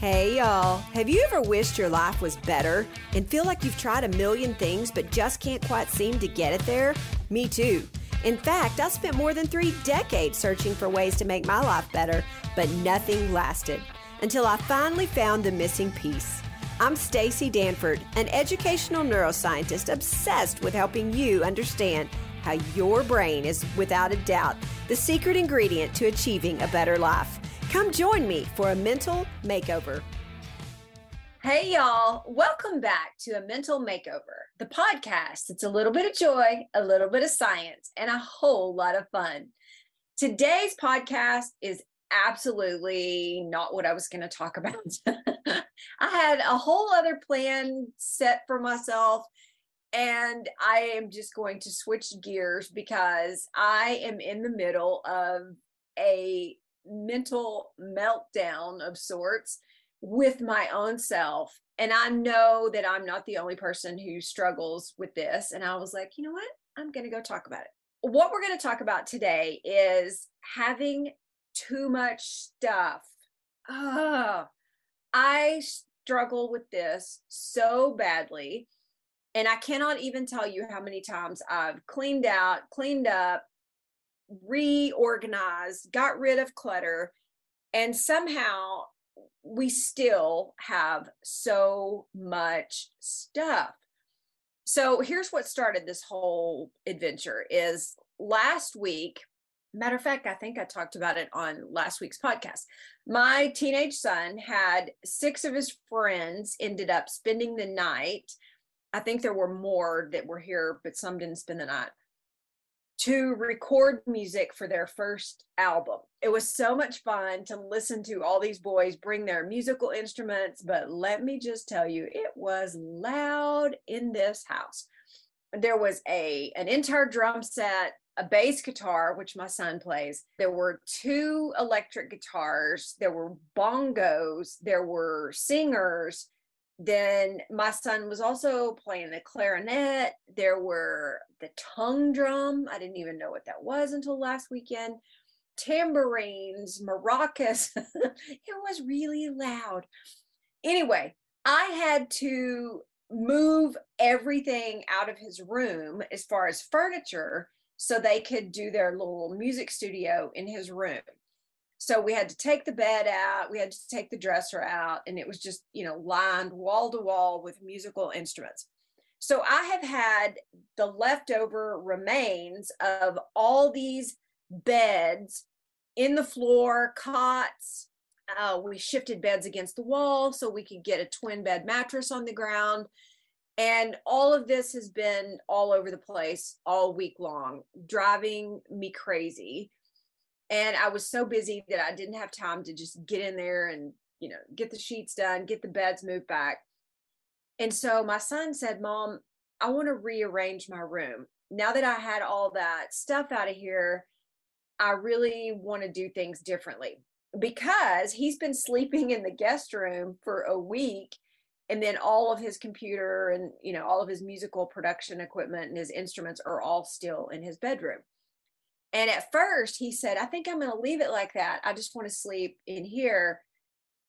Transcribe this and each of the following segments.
Hey, y'all. Have you ever wished your life was better and feel like you've tried a million things but just can't quite seem to get it there? Me too. In fact, I spent more than three decades searching for ways to make my life better, but nothing lasted until I finally found the missing piece. I'm Stacy Danford, an educational neuroscientist obsessed with helping you understand how your brain is, without a doubt, the secret ingredient to achieving a better life. Come join me for a mental makeover. Hey, y'all. Welcome back to a mental makeover, the podcast. It's a little bit of joy, a little bit of science, and a whole lot of fun. Today's podcast is absolutely not what I was going to talk about. I had a whole other plan set for myself, and I am just going to switch gears because I am in the middle of a mental meltdown of sorts with my own self. And I know that I'm not the only person who struggles with this. And I was like, you know what? I'm going to go talk about it. What we're going to talk about today is having too much stuff. Oh, I struggle with this so badly. And I cannot even tell you how many times I've cleaned out, cleaned up, reorganized, got rid of clutter, and somehow we still have so much stuff. So here's what started this whole adventure is last week matter of fact i think i talked about it on last week's podcast. My teenage son had six of his friends ended up spending the night. I think there were more that were here but some didn't spend the night to record music for their first album. It was so much fun to listen to all these boys bring their musical instruments, but let me just tell you, it was loud in this house. There was a an entire drum set, a bass guitar which my son plays. There were two electric guitars, there were bongos, there were singers, then my son was also playing the clarinet. There were the tongue drum. I didn't even know what that was until last weekend. Tambourines, maracas. it was really loud. Anyway, I had to move everything out of his room as far as furniture so they could do their little music studio in his room. So we had to take the bed out, we had to take the dresser out, and it was just, you know, lined wall to wall with musical instruments. So I have had the leftover remains of all these beds in the floor, cots. Uh, we shifted beds against the wall so we could get a twin bed mattress on the ground. And all of this has been all over the place all week long, driving me crazy and i was so busy that i didn't have time to just get in there and you know get the sheets done get the beds moved back. And so my son said mom i want to rearrange my room. Now that i had all that stuff out of here i really want to do things differently. Because he's been sleeping in the guest room for a week and then all of his computer and you know all of his musical production equipment and his instruments are all still in his bedroom and at first he said, I think I'm going to leave it like that. I just want to sleep in here.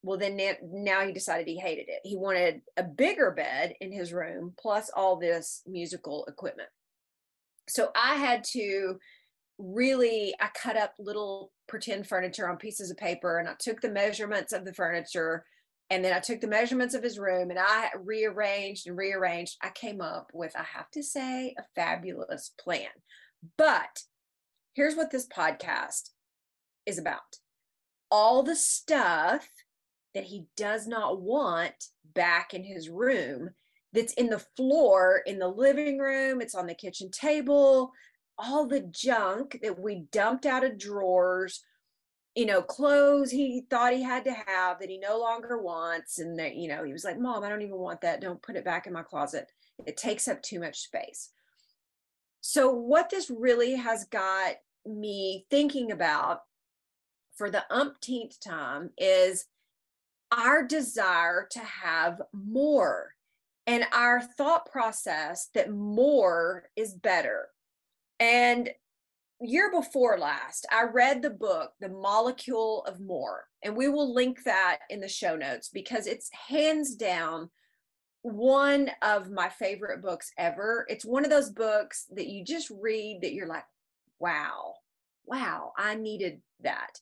Well, then now he decided he hated it. He wanted a bigger bed in his room plus all this musical equipment. So I had to really I cut up little pretend furniture on pieces of paper and I took the measurements of the furniture and then I took the measurements of his room and I rearranged and rearranged. I came up with, I have to say, a fabulous plan. But here's what this podcast is about. All the stuff that he does not want back in his room that's in the floor in the living room it's on the kitchen table all the junk that we dumped out of drawers you know clothes he thought he had to have that he no longer wants and that you know he was like mom i don't even want that. Don't put it back in my closet. It takes up too much space. So, what this really has got me thinking about for the umpteenth time is our desire to have more and our thought process that more is better. And year before last, I read the book, The Molecule of More, and we will link that in the show notes because it's hands down one of my favorite books ever. It's one of those books that you just read that you're like, wow, wow, I needed that.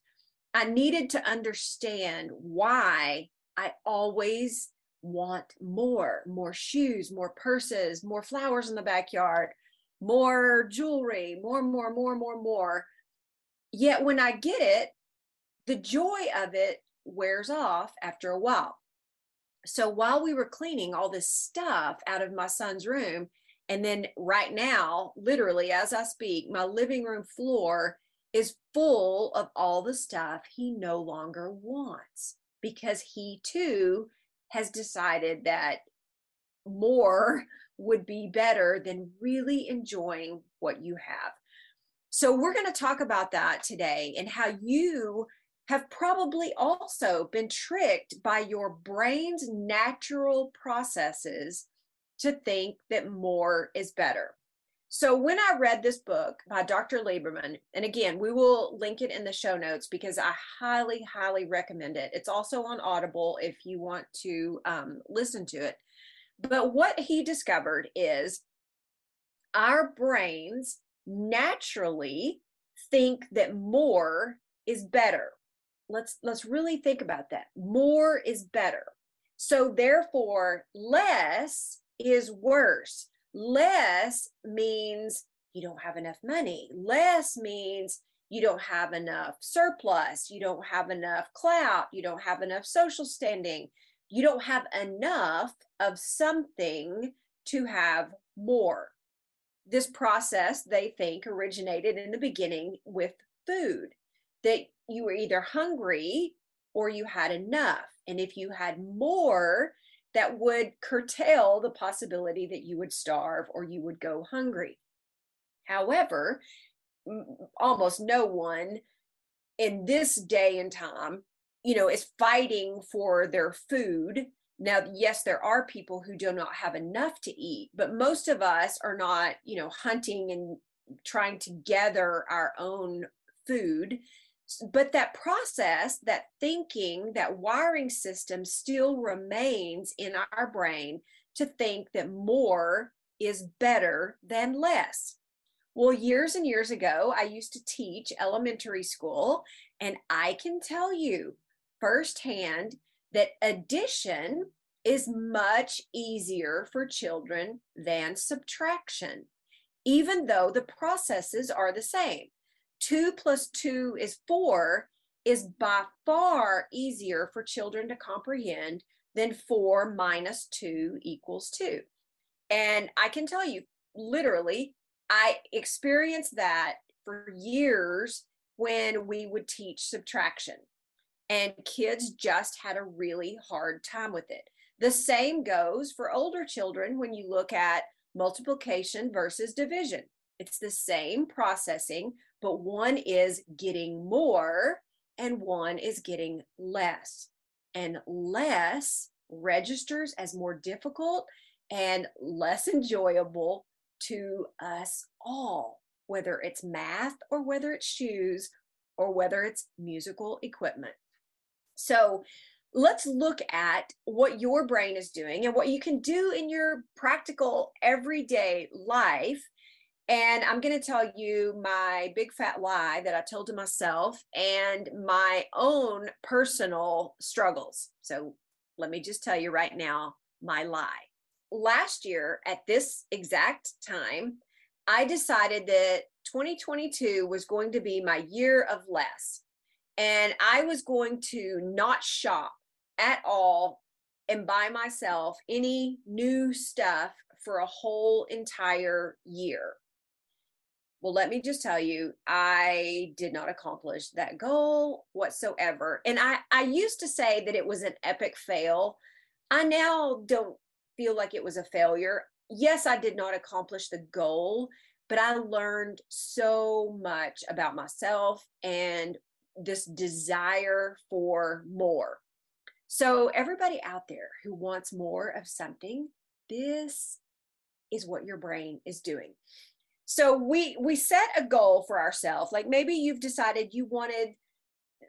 I needed to understand why I always want more more shoes, more purses, more flowers in the backyard, more jewelry, more, more, more, more, more. Yet when I get it, the joy of it wears off after a while. So while we were cleaning all this stuff out of my son's room, and then right now, literally as I speak, my living room floor is full of all the stuff he no longer wants because he too has decided that more would be better than really enjoying what you have. So, we're going to talk about that today and how you have probably also been tricked by your brain's natural processes to think that more is better. So, when I read this book by Dr. Lieberman, and again, we will link it in the show notes because I highly, highly recommend it. It's also on Audible if you want to um, listen to it. But what he discovered is our brains naturally think that more is better. Let's let's really think about that. More is better. So therefore less is worse. Less means you don't have enough money. Less means you don't have enough surplus, you don't have enough clout, you don't have enough social standing, you don't have enough of something to have more. This process, they think, originated in the beginning with food, that you were either hungry or you had enough. And if you had more, that would curtail the possibility that you would starve or you would go hungry. However, almost no one in this day and time you know is fighting for their food now yes there are people who do not have enough to eat but most of us are not you know hunting and trying to gather our own food but that process that thinking that wiring system still remains in our brain to think that more is better than less well, years and years ago, I used to teach elementary school, and I can tell you firsthand that addition is much easier for children than subtraction, even though the processes are the same. Two plus two is four is by far easier for children to comprehend than four minus two equals two. And I can tell you, literally, I experienced that for years when we would teach subtraction and kids just had a really hard time with it. The same goes for older children when you look at multiplication versus division. It's the same processing, but one is getting more and one is getting less. And less registers as more difficult and less enjoyable to us all, whether it's math or whether it's shoes or whether it's musical equipment. So let's look at what your brain is doing and what you can do in your practical everyday life. And I'm going to tell you my big fat lie that I told to myself and my own personal struggles. So let me just tell you right now my lie. Last year, at this exact time, I decided that 2022 was going to be my year of less and I was going to not shop at all and buy myself any new stuff for a whole entire year. Well, let me just tell you, I did not accomplish that goal whatsoever. And I, I used to say that it was an epic fail. I now don't feel like it was a failure. Yes, I did not accomplish the goal, but I learned so much about myself and this desire for more. So, everybody out there who wants more of something, this is what your brain is doing. So we we set a goal for ourselves like maybe you've decided you wanted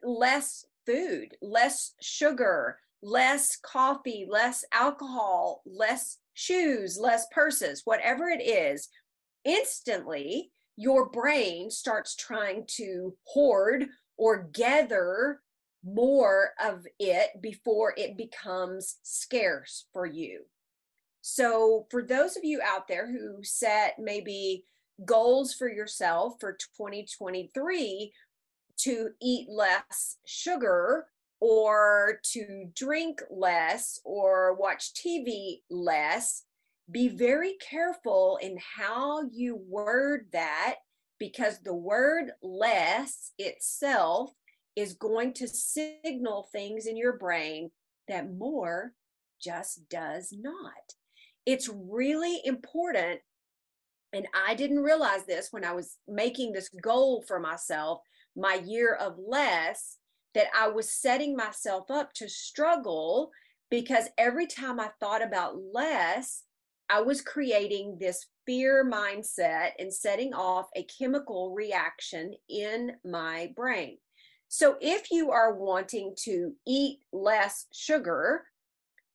less food less sugar less coffee less alcohol less shoes less purses whatever it is instantly your brain starts trying to hoard or gather more of it before it becomes scarce for you. So, for those of you out there who set maybe goals for yourself for 2023 to eat less sugar or to drink less or watch TV less, be very careful in how you word that because the word less itself is going to signal things in your brain that more just does not. It's really important. And I didn't realize this when I was making this goal for myself, my year of less, that I was setting myself up to struggle because every time I thought about less, I was creating this fear mindset and setting off a chemical reaction in my brain. So, if you are wanting to eat less sugar,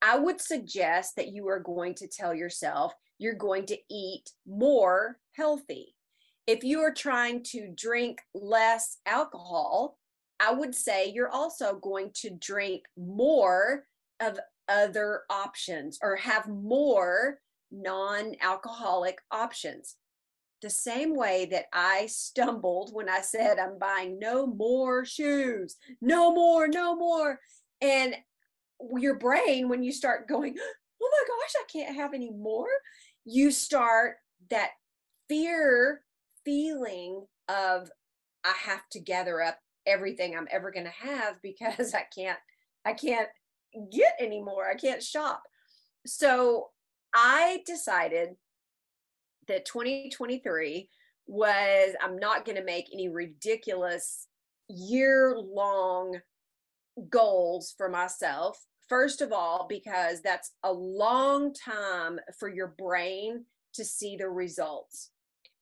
I would suggest that you are going to tell yourself you're going to eat more healthy. If you are trying to drink less alcohol, I would say you're also going to drink more of other options or have more non alcoholic options. The same way that I stumbled when I said, I'm buying no more shoes, no more, no more. And your brain, when you start going, oh my gosh, I can't have any more, you start that fear feeling of, I have to gather up everything I'm ever going to have because I can't, I can't get anymore. I can't shop. So I decided that 2023 was I'm not going to make any ridiculous year long goals for myself. First of all, because that's a long time for your brain to see the results.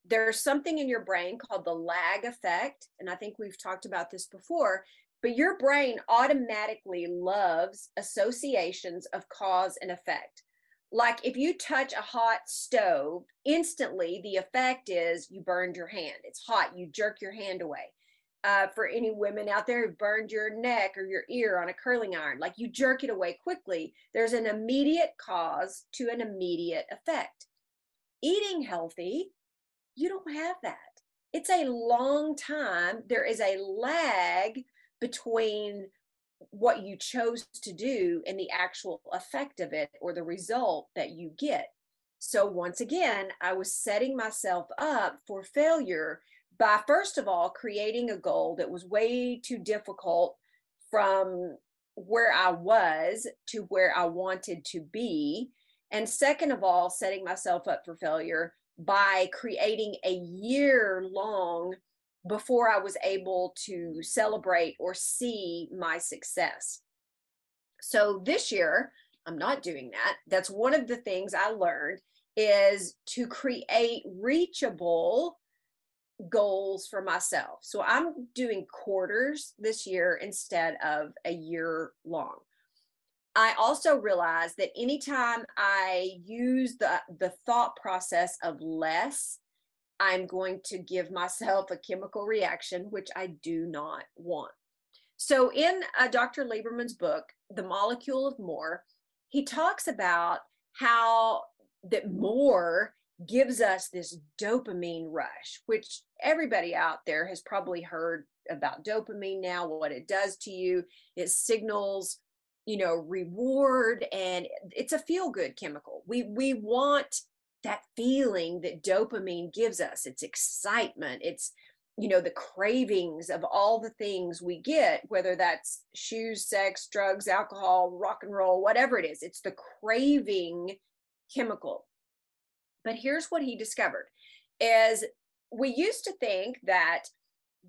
There's something in your brain called the lag effect. And I think we've talked about this before, but your brain automatically loves associations of cause and effect like if you touch a hot stove, instantly the effect is you burned your hand. It's hot, you jerk your hand away. Uh, for any women out there who burned your neck or your ear on a curling iron, like you jerk it away quickly, there's an immediate cause to an immediate effect. Eating healthy, you don't have that. It's a long time. There is a lag between what you chose to do and the actual effect of it or the result that you get. So, once again, I was setting myself up for failure by, first of all, creating a goal that was way too difficult from where I was to where I wanted to be. And second of all, setting myself up for failure by creating a year long before I was able to celebrate or see my success. So this year, I'm not doing that. That's one of the things I learned is to create reachable goals for myself. So I'm doing quarters this year instead of a year long. I also realized that anytime I use the the thought process of less I'm going to give myself a chemical reaction, which I do not want. So, in uh, Dr. Lieberman's book, The Molecule of More, he talks about how that more gives us this dopamine rush, which everybody out there has probably heard about dopamine now, what it does to you. It signals, you know, reward and it's a feel good chemical. We we want that feeling that dopamine gives us it's excitement it's you know the cravings of all the things we get whether that's shoes sex drugs alcohol rock and roll whatever it is it's the craving chemical but here's what he discovered is we used to think that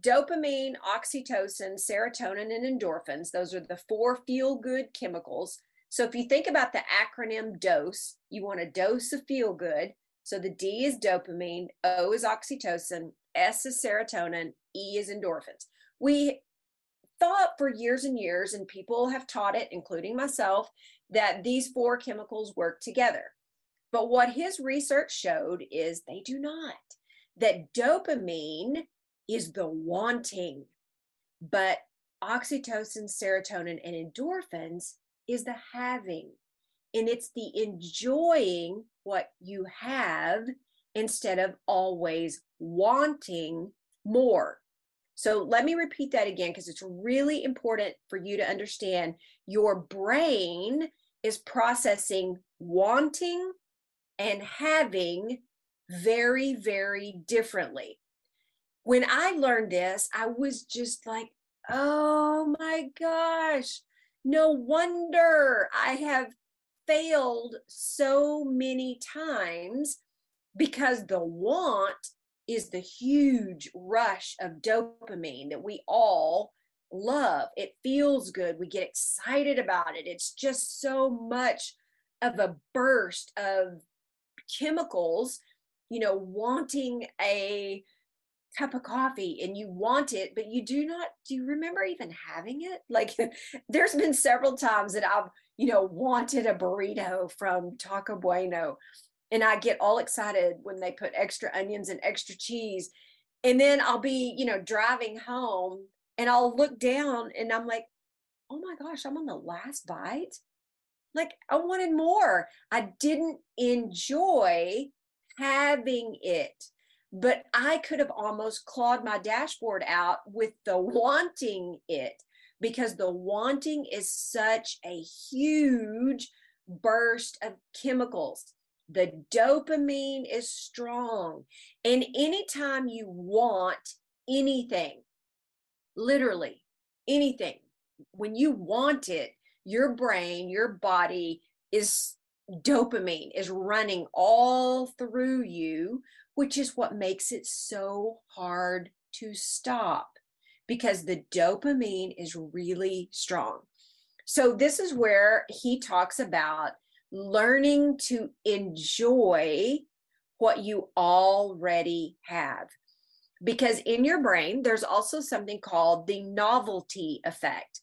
dopamine oxytocin serotonin and endorphins those are the four feel good chemicals so if you think about the acronym DOSE, you want a dose of feel good, So the D is dopamine, O is oxytocin, S is serotonin, E is endorphins. We thought for years and years, and people have taught it, including myself, that these four chemicals work together. But what his research showed is they do not. That dopamine is the wanting, but oxytocin, serotonin, and endorphins is the having. And it's the enjoying what you have instead of always wanting more. So let me repeat that again because it's really important for you to understand your brain is processing wanting and having very, very differently. When I learned this, I was just like, oh my gosh, no wonder I have failed so many times because the want is the huge rush of dopamine that we all love. It feels good. We get excited about it. It's just so much of a burst of chemicals, you know, wanting a cup of coffee and you want it, but you do not, do you remember even having it? Like there's been several times that I've, you know, wanted a burrito from Taco Bueno and I get all excited when they put extra onions and extra cheese. And then I'll be, you know, driving home and I'll look down and I'm like, oh my gosh, I'm on the last bite. Like I wanted more. I didn't enjoy having it, but I could have almost clawed my dashboard out with the wanting it because the wanting is such a huge burst of chemicals the dopamine is strong. And anytime you want anything, literally anything, when you want it, your brain, your body is dopamine is running all through you, which is what makes it so hard to stop because the dopamine is really strong. So, this is where he talks about learning to enjoy what you already have. Because in your brain, there's also something called the novelty effect.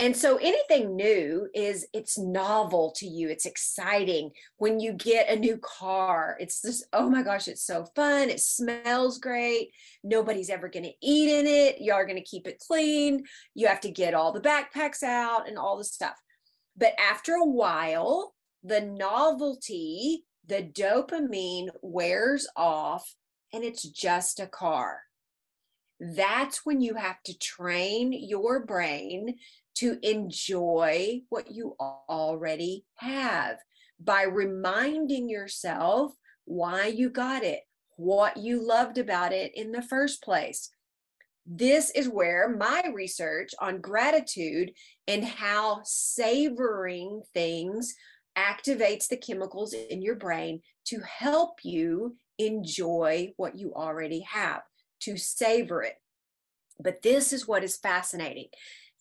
And so anything new is it's novel to you. It's exciting when you get a new car. It's just, oh my gosh, it's so fun. It smells great. Nobody's ever going to eat in it. You are going to keep it clean. You have to get all the backpacks out and all the stuff. But after a while, the novelty, the dopamine wears off and it's just a car. That's when you have to train your brain to enjoy what you already have by reminding yourself why you got it, what you loved about it in the first place. This is where my research on gratitude and how savoring things activates the chemicals in your brain to help you enjoy what you already have, to savor it. But this is what is fascinating.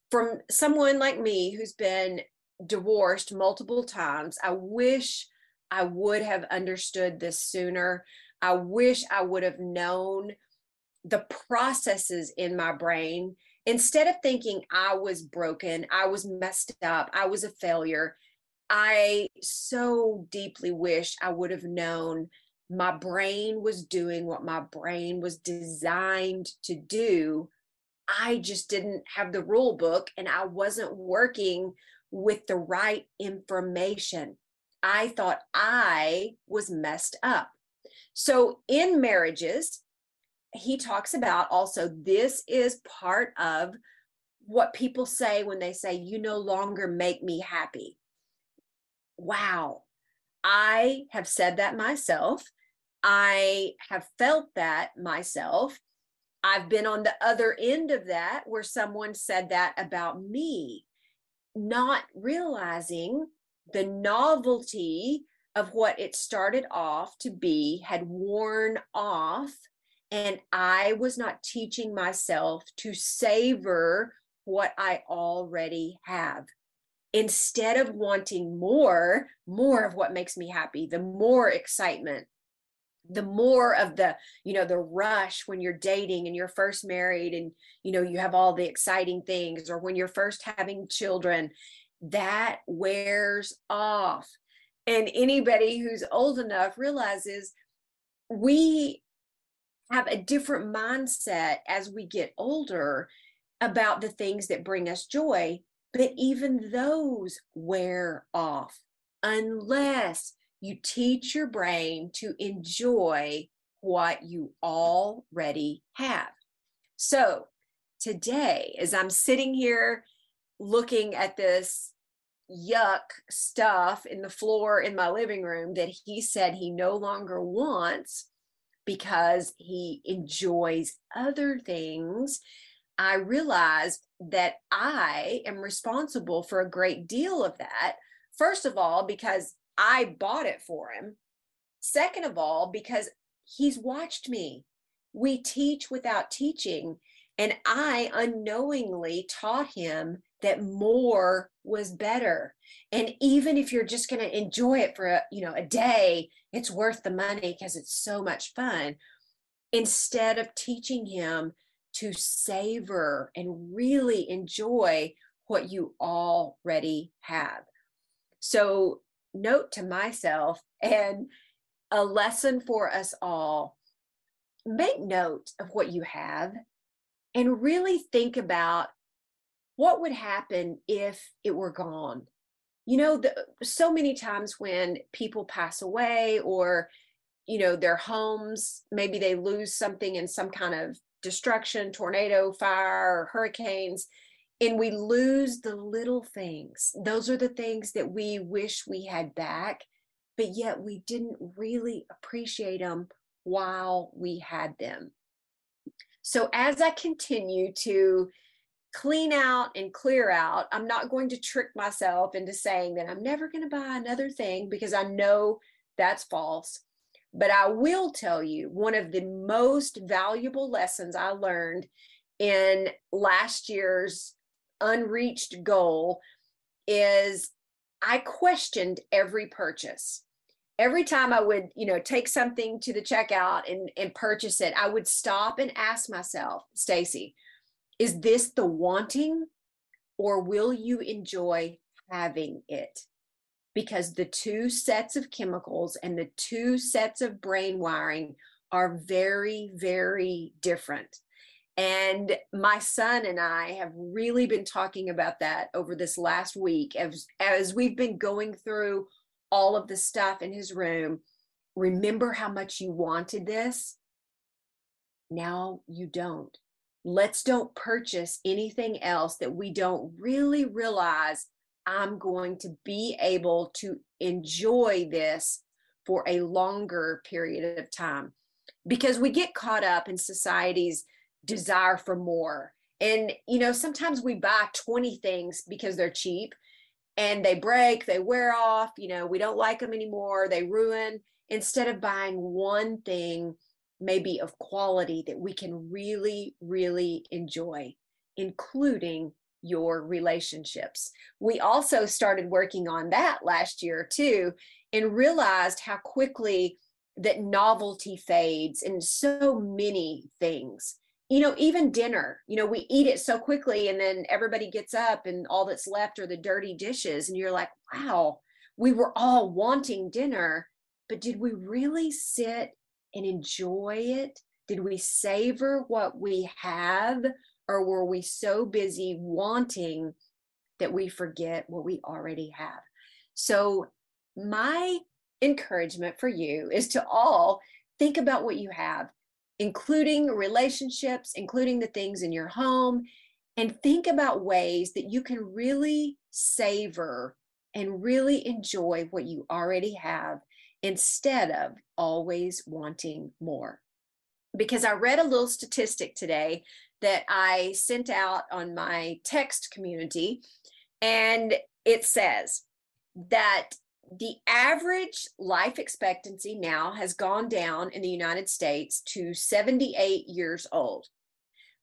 From someone like me who's been divorced multiple times, I wish I would have understood this sooner. I wish I would have known the processes in my brain instead of thinking I was broken, I was messed up, I was a failure. I so deeply wish I would have known my brain was doing what my brain was designed to do. I just didn't have the rule book and I wasn't working with the right information. I thought I was messed up. So in marriages, he talks about also this is part of what people say when they say, You no longer make me happy wow, I have said that myself. I have felt that myself. I've been on the other end of that where someone said that about me, not realizing the novelty of what it started off to be had worn off. And I was not teaching myself to savor what I already have instead of wanting more, more of what makes me happy, the more excitement, the more of the you know the rush when you're dating and you're first married and you know you have all the exciting things or when you're first having children that wears off. And anybody who's old enough realizes we have a different mindset as we get older about the things that bring us joy but even those wear off unless you teach your brain to enjoy what you already have. So, today, as I'm sitting here looking at this yuck stuff in the floor in my living room that he said he no longer wants because he enjoys other things, I realized that I am responsible for a great deal of that. First of all, because I bought it for him. Second of all, because he's watched me. We teach without teaching. And I unknowingly taught him that more was better. And even if you're just going to enjoy it for a, you know, a day, it's worth the money because it's so much fun. Instead of teaching him to savor and really enjoy what you already have. So note to myself and a lesson for us all. Make note of what you have and really think about what would happen if it were gone. You know the, so many times when people pass away or you know their homes maybe they lose something in some kind of destruction tornado fire hurricanes and we lose the little things. Those are the things that we wish we had back, but yet we didn't really appreciate them while we had them. So, as I continue to clean out and clear out, I'm not going to trick myself into saying that I'm never going to buy another thing because I know that's false. But I will tell you one of the most valuable lessons I learned in last year's unreached goal is I questioned every purchase. Every time I would, you know, take something to the checkout and, and purchase it, I would stop and ask myself, Stacy, is this the wanting or will you enjoy having it? Because the two sets of chemicals and the two sets of brain wiring are very, very different. And my son and I have really been talking about that over this last week as, as we've been going through all of the stuff in his room. Remember how much you wanted this? Now you don't. Let's don't purchase anything else that we don't really realize I'm going to be able to enjoy this for a longer period of time. Because we get caught up in society's desire for more. And, you know, sometimes we buy 20 things because they're cheap and they break, they wear off, you know, we don't like them anymore, they ruin. Instead of buying one thing, maybe of quality that we can really, really enjoy, including your relationships. We also started working on that last year too, and realized how quickly that novelty fades in so many things you know, even dinner, you know, we eat it so quickly and then everybody gets up and all that's left are the dirty dishes. And you're like, wow, we were all wanting dinner, but did we really sit and enjoy it? Did we savor what we have? Or were we so busy wanting that we forget what we already have? So, my encouragement for you is to all think about what you have including relationships, including the things in your home, and think about ways that you can really savor and really enjoy what you already have instead of always wanting more. Because I read a little statistic today that I sent out on my text community, and it says that the average life expectancy now has gone down in the United States to 78 years old,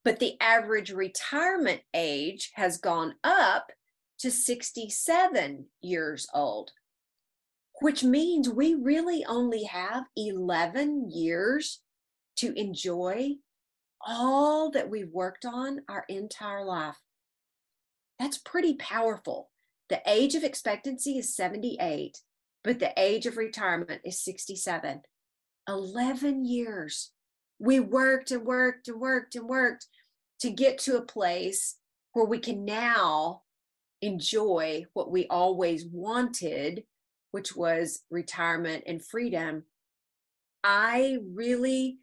but the average retirement age has gone up to 67 years old. which means we really only have 11 years to enjoy all that we've worked on our entire life. That's pretty powerful. The age of expectancy is 78, but the age of retirement is 67. 11 years. We worked and worked and worked and worked to get to a place where we can now enjoy what we always wanted, which was retirement and freedom. I really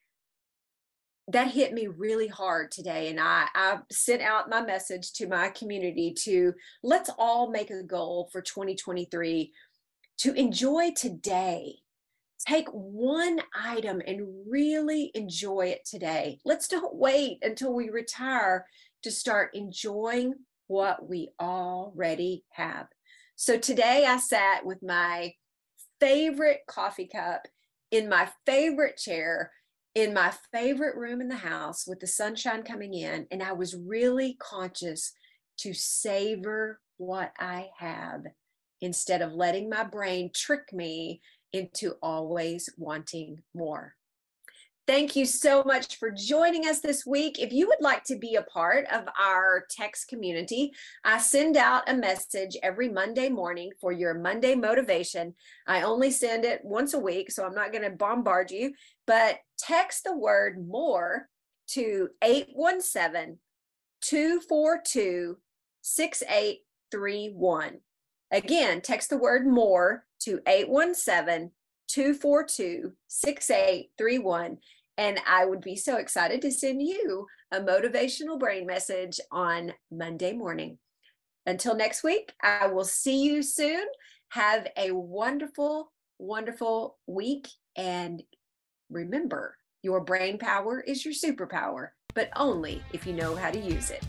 that hit me really hard today and I, I sent out my message to my community to let's all make a goal for 2023 to enjoy today. Take one item and really enjoy it today. Let's don't wait until we retire to start enjoying what we already have. So today i sat with my favorite coffee cup in my favorite chair in my favorite room in the house with the sunshine coming in, and I was really conscious to savor what I have instead of letting my brain trick me into always wanting more. Thank you so much for joining us this week. If you would like to be a part of our text community, I send out a message every Monday morning for your Monday motivation. I only send it once a week, so I'm not going to bombard you, but text the word more to 817 242 6831. Again, text the word more to 817 242 6831 and I would be so excited to send you a motivational brain message on Monday morning. Until next week, I will see you soon. Have a wonderful, wonderful week. And remember, your brain power is your superpower, but only if you know how to use it.